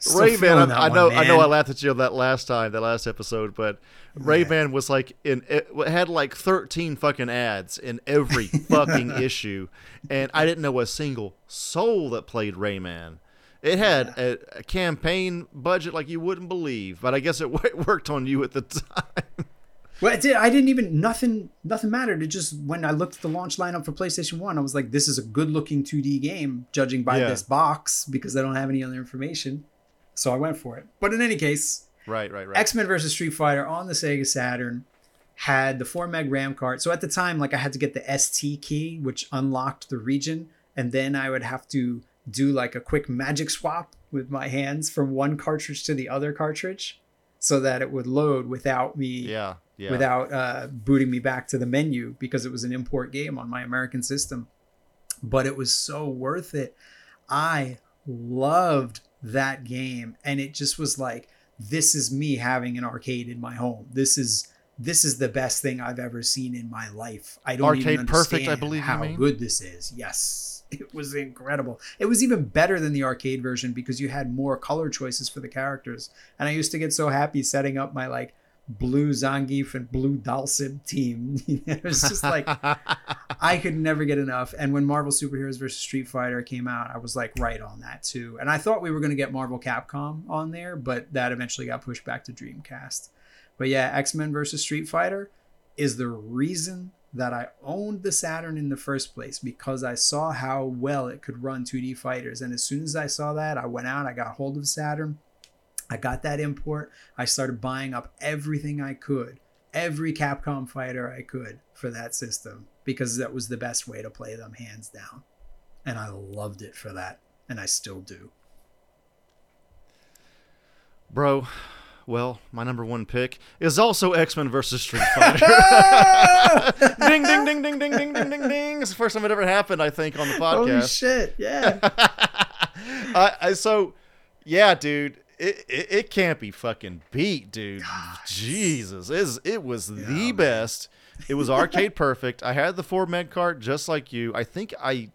Still Rayman, I, I know, one, I know, I laughed at you on that last time, that last episode, but Rayman was like in it had like thirteen fucking ads in every [LAUGHS] fucking issue, and I didn't know a single soul that played Rayman. It had a, a campaign budget like you wouldn't believe, but I guess it [LAUGHS] w- worked on you at the time. Well, it did, I didn't even nothing nothing mattered. It just when I looked at the launch lineup for PlayStation One, I was like, this is a good looking 2D game, judging by Yeah. this box because I don't have any other information. So I went for it. But in any case, right, right, right. X Men versus Street Fighter on the Sega Saturn had the 4 meg RAM card. So at the time, like I had to get the ST key, which unlocked the region, and then I would have to do like a quick magic swap with my hands from one cartridge to the other cartridge so that it would load without me yeah, yeah. without uh, booting me back to the menu because it was an import game on my American system. But it was so worth it. I loved that game, and it just was like, this is me having an arcade in my home. This is this is the best thing I've ever seen in my life. I don't even Arcade perfect, I understand believe how good this is. Yes, [LAUGHS] it was incredible. It was even better than the arcade version because you had more color choices for the characters, and I used to get so happy setting up my like blue Zangief and blue Dhalsim team. [LAUGHS] it was just like [LAUGHS] I could never get enough. And when Marvel Superheroes vs. Street Fighter came out, I was like right on that too. And I thought we were going to get Marvel Capcom on there, but that eventually got pushed back to Dreamcast. But yeah, X Men vs. Street Fighter is the reason that I owned the Saturn in the first place because I saw how well it could run 2D fighters. And as soon as I saw that, I went out, I got hold of Saturn, I got that import, I started buying up everything I could, every Capcom fighter I could for that system because that was the best way to play them, hands down. And I loved it for that, and I still do. Bro, well, my number one pick is also X Men versus Street Fighter. [LAUGHS] [LAUGHS] ding, ding, ding, ding, ding, ding, ding, ding, ding. It's the first time it ever happened, I think, on the podcast. Holy shit! Yeah. [LAUGHS] I, I, so, yeah, dude, it, it, it can't be fucking beat, dude. Jesus, it, is, it was the man. best. It was arcade [LAUGHS] perfect. I had the four meg cart just like you. I think I,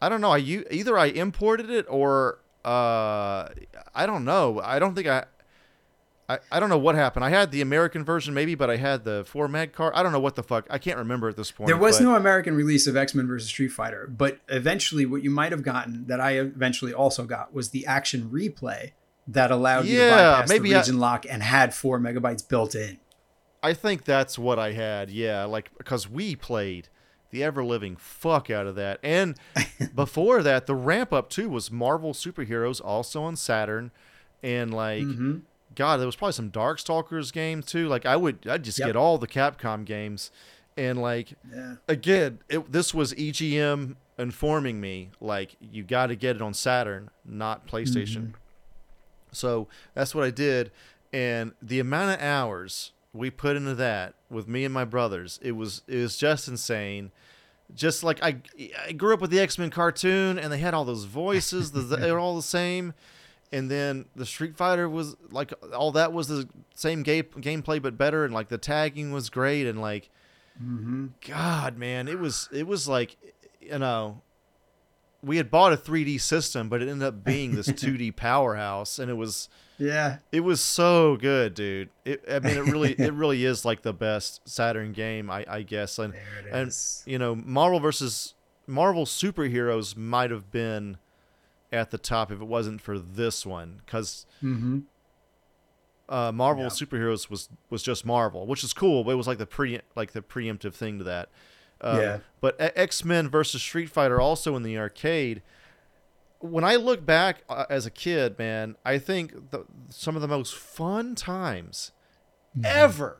I don't know. I either I imported it or uh, I don't know. I don't think I. I, I don't know what happened. I had the American version maybe, but I had the four mag card. I don't know what the fuck. I can't remember at this point. There was but- no American release of X Men versus Street Fighter, but eventually, what you might have gotten that I eventually also got was the action replay that allowed you to Yeah, bypass maybe the I- region lock and had four megabytes built in. I think that's what I had. Yeah, like because we played the ever living fuck out of that, and [LAUGHS] before that, the ramp up too was Marvel superheroes, also on Saturn, and like hmm God, there was probably some Darkstalkers game too. Like I would, I'd just Yep. get all the Capcom games, and like Yeah. again, it, this was EGM informing me like you got to get it on Saturn, not PlayStation. So that's what I did, and the amount of hours we put into that with me and my brothers, it was it was just insane. Just like I, I grew up with the X Men cartoon, and they had all those voices. the, they were all the same. And then the Street Fighter was like all that was the same game gameplay but better, and like the tagging was great, and like hmm God, man, it was it was like you know we had bought a 3D system, but it ended up being this [LAUGHS] 2D powerhouse, and it was Yeah. it was so good, dude. It, I mean, it really it really is like the best Saturn game, I, I guess. And There it and you know, Marvel versus Marvel superheroes might have been at the top if it wasn't for this one, because hmm uh, Marvel Yeah. superheroes was was just Marvel, which is cool. But it was like the pre like the preemptive thing to that. Uh, Yeah. But X Men versus Street Fighter also in the arcade. When I look back uh, as a kid, man, I think the, some of the most fun times Mm-hmm. ever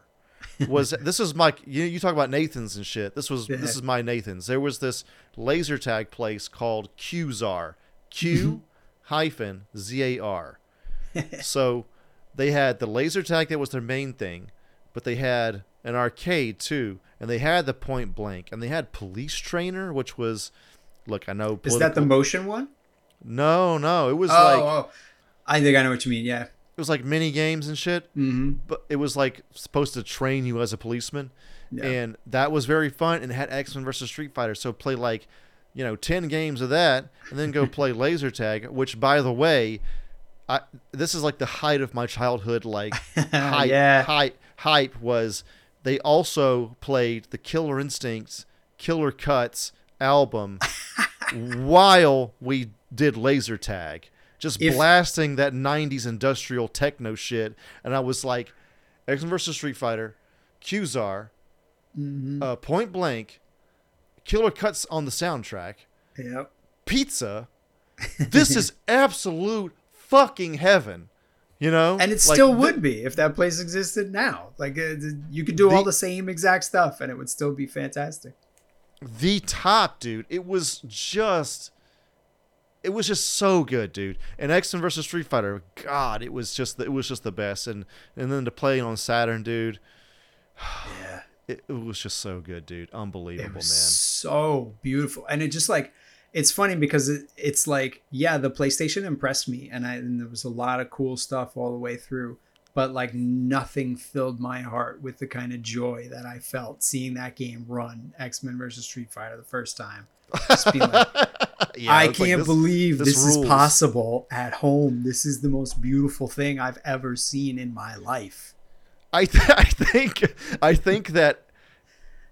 was [LAUGHS] this is my you you talk about Nathan's and shit. This was this is my Nathan's. There was this laser tag place called Qzar. Q hyphen Z A R. [LAUGHS] so they had the laser tag that was their main thing, but they had an arcade too, and they had the point blank, and they had police trainer, which was look, I know Is that the motion one? no, no, it was Oh, like oh, I think I know what you mean. Yeah. it was like mini games and shit, hmm but it was like supposed to train you as a policeman, Yeah. and that was very fun, and it had X Men versus Street Fighter, so play like you know 10 games of that and then go [LAUGHS] play laser tag which by the way I, this is like the height of my childhood like [LAUGHS] hype, Yeah. hype hype was they also played the Killer Instincts Killer Cuts album [LAUGHS] while we did laser tag just If- blasting that 90s industrial techno shit and I was like X versus Street Fighter Qzar Mhm. uh, Point Blank Killer Cuts on the soundtrack Yep. pizza this is [LAUGHS] absolute fucking heaven you know And it Like, still th- would be if that place existed now. Like uh, you could do all The- the same exact stuff, and it would still be fantastic. the top, dude. It was just, it was just so good, dude. And X Men versus Street Fighter, God, it was just, it was just the best. And and then to play on Saturn, dude, Yeah. it, it was just so good, dude. It Unbelievable, was man. so beautiful, and it just like it's funny because it, it's like yeah, the PlayStation impressed me, and I and there was a lot of cool stuff all the way through, but like nothing filled my heart with the kind of joy that I felt seeing that game run X Men versus Street Fighter the first time. Just being like, [LAUGHS] Yeah, I can't this- believe this this, is possible at home. This is the most beautiful thing I've ever seen in my life. I th- [LAUGHS] I think I think that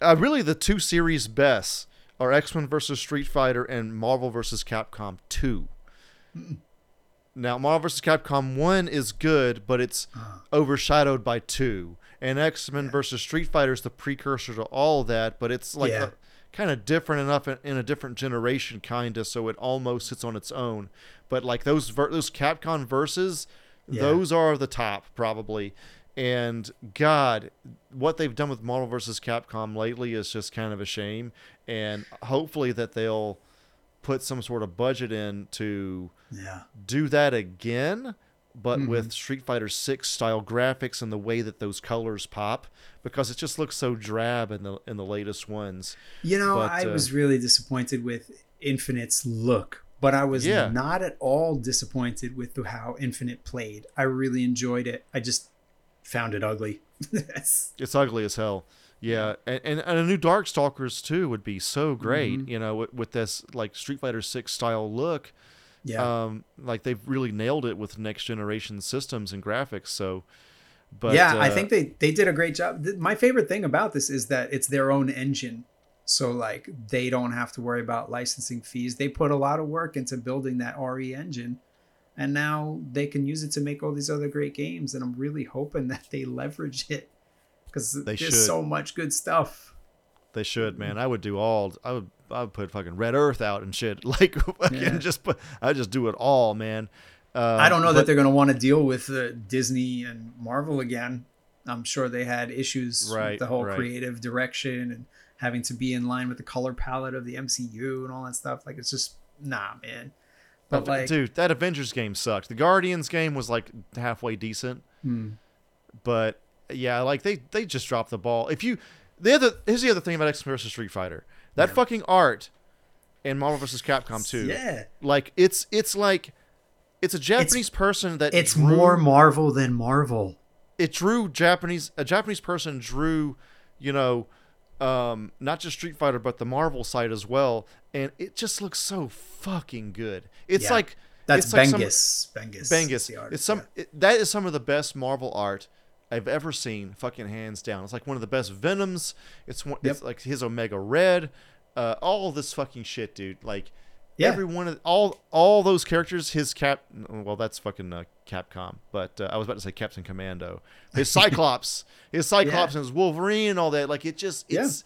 uh, really the two series best are X Men versus Street Fighter and Marvel versus Capcom Two. Now, Marvel vs. Capcom 1 is good, but it's uh-huh. overshadowed by 2. And X Men versus Street Fighter is the precursor to all that, but it's like Yeah. kind of different enough in, in a different generation, kind of, so it almost sits on its own. But like those ver- those Capcom verses, Yeah. those are the top probably. And God, what they've done with Marvel vs. Capcom lately is just kind of a shame. And hopefully that they'll put some sort of budget in to Yeah. do that again. but Mm-hmm. with Street Fighter 6 style graphics and the way that those colors pop because it just looks so drab in the in the latest ones. You know, But, I uh, was really disappointed with Infinite's look, but I was Yeah. not at all disappointed with how Infinite played. I really enjoyed it. I just found it ugly. [LAUGHS] It's ugly as hell. Yeah, and, and, and a new Darkstalkers too would be so great. Mm-hmm. You know, with, with this like Street Fighter Six style look. yeah. Um, like they've really nailed it with next generation systems and graphics. So, but yeah, I uh, think they they did a great job. Th- My favorite thing about this is that it's their own engine. So like they don't have to worry about licensing fees. They put a lot of work into building that RE engine and now they can use it to make all these other great games and I'm really hoping that they leverage it cuz there's should. so much good stuff. they should, man. I would do all. I would. I would put fucking Red Earth out and shit. [LAUGHS] Like fucking Yeah. just put. I just do it all, man. Uh, I don't know but- that they're going to want to deal with uh, Disney and Marvel again. I'm sure they had issues Right, with the whole right. creative direction and having to be in line with the color palette of the MCU and all that stuff. Like it's just nah, man. But like, dude, that Avengers game sucked. The Guardians game was like halfway decent, hmm, but yeah, like they they just dropped the ball. If you the other here's the other thing about X Men versus Street Fighter, that Yeah. fucking art in Marvel vs. Capcom 2, yeah, like it's it's like it's a Japanese person that it's drew- more Marvel than Marvel. it drew Japanese a Japanese person drew, you know, um, not just Street Fighter but the Marvel side as well, and it just looks so fucking good. It's Yeah. like That's it's like some- Bengus. Bengus. Bengus. It's some yeah. it, that is some of the best Marvel art I've ever seen. Fucking hands down. It's like one of the best Venoms. It's one. It's like his Omega Red. Uh, all this fucking shit, dude. Like Yeah. every one of all all those characters. His cap. Well, that's fucking uh, Capcom. But uh, I was about to say Captain Commando. His [LAUGHS] Cyclops. his Cyclops and his Wolverine and all that. Like it just. Yeah. It's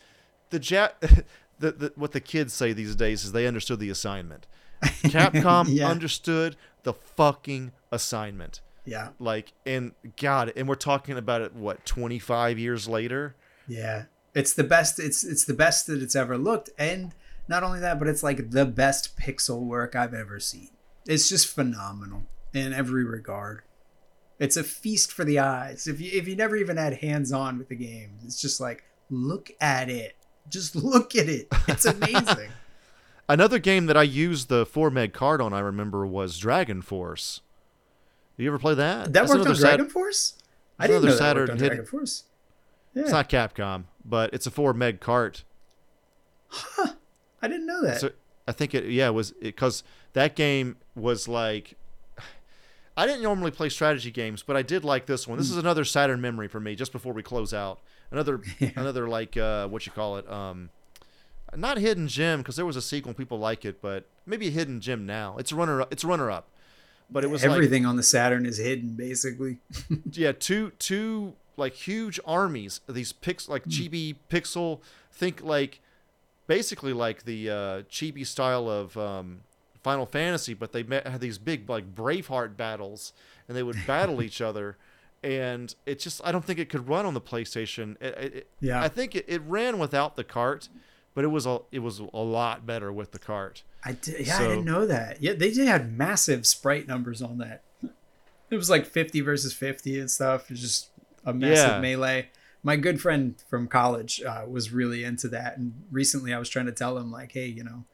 the Jap. [LAUGHS] The, the, what the kids say these days is they understood the assignment. Capcom [LAUGHS] Yeah. understood the fucking assignment. Yeah, Like, and God, and we're talking about it, what, 25 years later? yeah. It's the best. It's it's the best that it's ever looked, and not only that, but it's like the best pixel work I've ever seen. It's just phenomenal in every regard. It's a feast for the eyes. If you if you never even had hands on with the game, it's just like look at it. Just [LAUGHS] look at it. It's amazing. [LAUGHS] Another game that I used the 4 meg card on, I remember, was Dragon Force. You ever play that? that That's worked on Sat- Dragon Force. I didn't know that worked Saturn on hidden- Dragon Force. Yeah, It's not Capcom, but it's a 4 meg cart. I didn't know that. So I think it, yeah, it was because that game was like. I didn't normally play strategy games, but I did like this one. This is another Saturn memory for me. Just before we close out, another [LAUGHS] Yeah. another like uh, what you call it, um, not hidden gem because there was a sequel people like it, but maybe a hidden gem now. It's a runner up. It's a runner up, but it was like Everything on the Saturn is hidden, basically. [LAUGHS] yeah, two two like huge armies. These pix like chibi pixel. Think like basically like the uh, chibi style of um, Final Fantasy, but they met, had these big like Braveheart battles, and they would battle [LAUGHS] each other. And it just I don't think it could run on the PlayStation. It, it, Yeah. I think it, it ran without the cart, but it was a it was a lot better with the cart. I did, yeah, I So- didn't know that. Yeah, they did have massive sprite numbers on that. It was like 50 versus 50 and stuff. It was just a massive Yeah. melee. My good friend from college uh, was really into that, and recently I was trying to tell him like, hey, you know,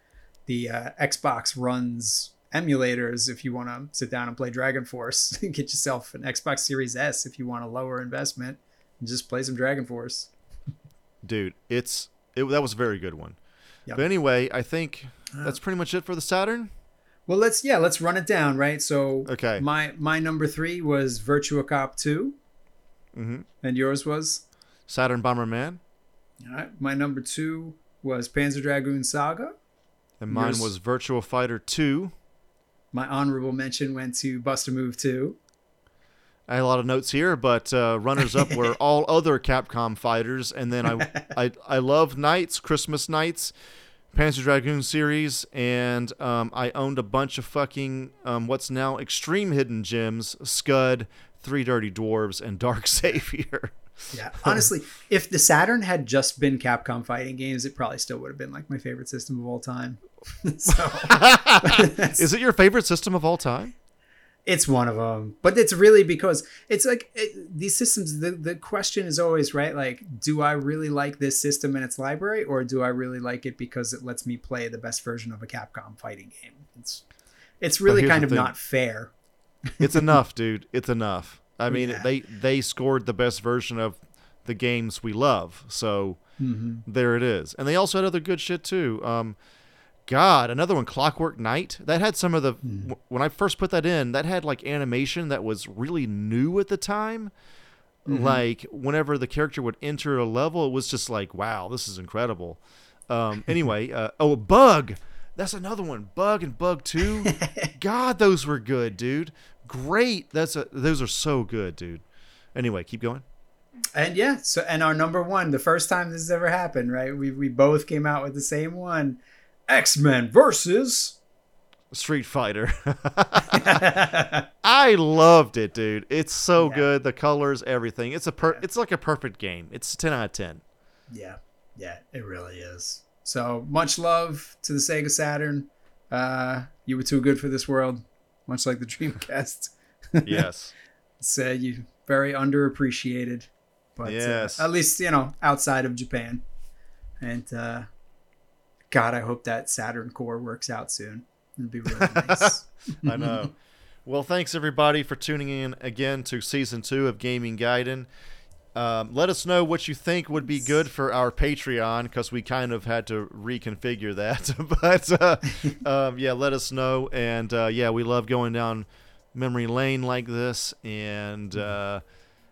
the uh, Xbox runs emulators if you want to sit down and play Dragon Force. [LAUGHS] Get yourself an Xbox Series S if you want a lower investment and just play some Dragon Force. Dude, it's it that was a very good one. Yep. But anyway, I think that's pretty much it for the Saturn. Well, let's yeah, let's run it down, right? So Okay. my my number three was Virtua Cop 2, Mm-hmm. and yours was. Saturn Bomberman, All right. My number two was Panzer Dragoon Saga. and mine Yours- was Virtual Fighter 2. My honorable mention went to Bust a Move 2. I had a lot of notes here, but uh, runners up were [LAUGHS] all other Capcom fighters, and then I [LAUGHS] I I love Nights, Christmas Nights, Panzer Dragoon series, and um, I owned a bunch of fucking um, what's now Extreme Hidden Gems, Scud, Three Dirty Dwarves, and Dark [LAUGHS] Savior. Yeah. [LAUGHS] Honestly, if the Saturn had just been Capcom fighting games, it probably still would have been like my favorite system of all time. [LAUGHS] so [LAUGHS] Is it your favorite system of all time? It's one of them, but it's really because it's like it, these systems. The, the question is always right, like, do I really like this system and its library, or do I really like it because it lets me play the best version of a Capcom fighting game? It's it's really kind of not fair. it's enough, dude. It's enough. I mean, yeah. they they scored the best version of the games we love, so mm-hmm. there it is. And they also had other good shit too. Um, God, another one, Clockwork Knight. That had some of the mm. when I first put that in, that had like animation that was really new at the time. Mm-hmm. Like whenever the character would enter a level, it was just like, wow, this is incredible. Um, [LAUGHS] anyway, uh, oh, a Bug. That's another one. Bug and Bug Two. [LAUGHS] God, those were good, dude. Great. That's a, those are so good, dude. Anyway, keep going. And yeah, so and our number one, the first time this has ever happened, right? We we both came out with the same one. X Men versus Street Fighter. [LAUGHS] I loved it, dude. It's so yeah. good. The colors, everything. It's a per- yeah. it's like a perfect game. It's ten out of ten. Yeah, yeah, it really is. So much love to the Sega Saturn. Uh, you were too good for this world, much like the Dreamcast. [LAUGHS] yes. uh, you very underappreciated, but uh, yes. Uh, at least you know outside of Japan. And uh, God, I hope that Saturn core works out soon. It'd be really [LAUGHS] nice. I know. Well, thanks everybody for tuning in again to season two of Gaming Gaiden. Um, let us know what you think would be good for our Patreon because we kind of had to reconfigure that. [LAUGHS] but uh, um, yeah, let us know. And uh, yeah, we love going down memory lane like this. And uh,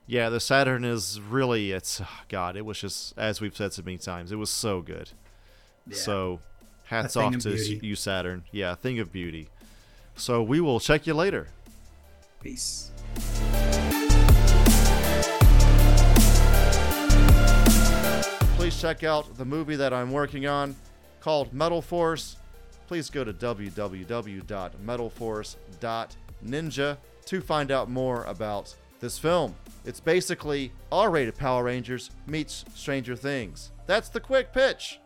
yeah, the Saturn is really, it's, oh God, it was just, as we've said so many times, it was so good. Yeah. So hats off to beauty. you, Saturn. Yeah, thing of beauty. So we will check you later. Peace. Please check out the movie that I'm working on called Metal Force. Please go to www.metalforce.ninja to find out more about this film. It's basically R rated Power Rangers meets Stranger Things. That's the quick pitch.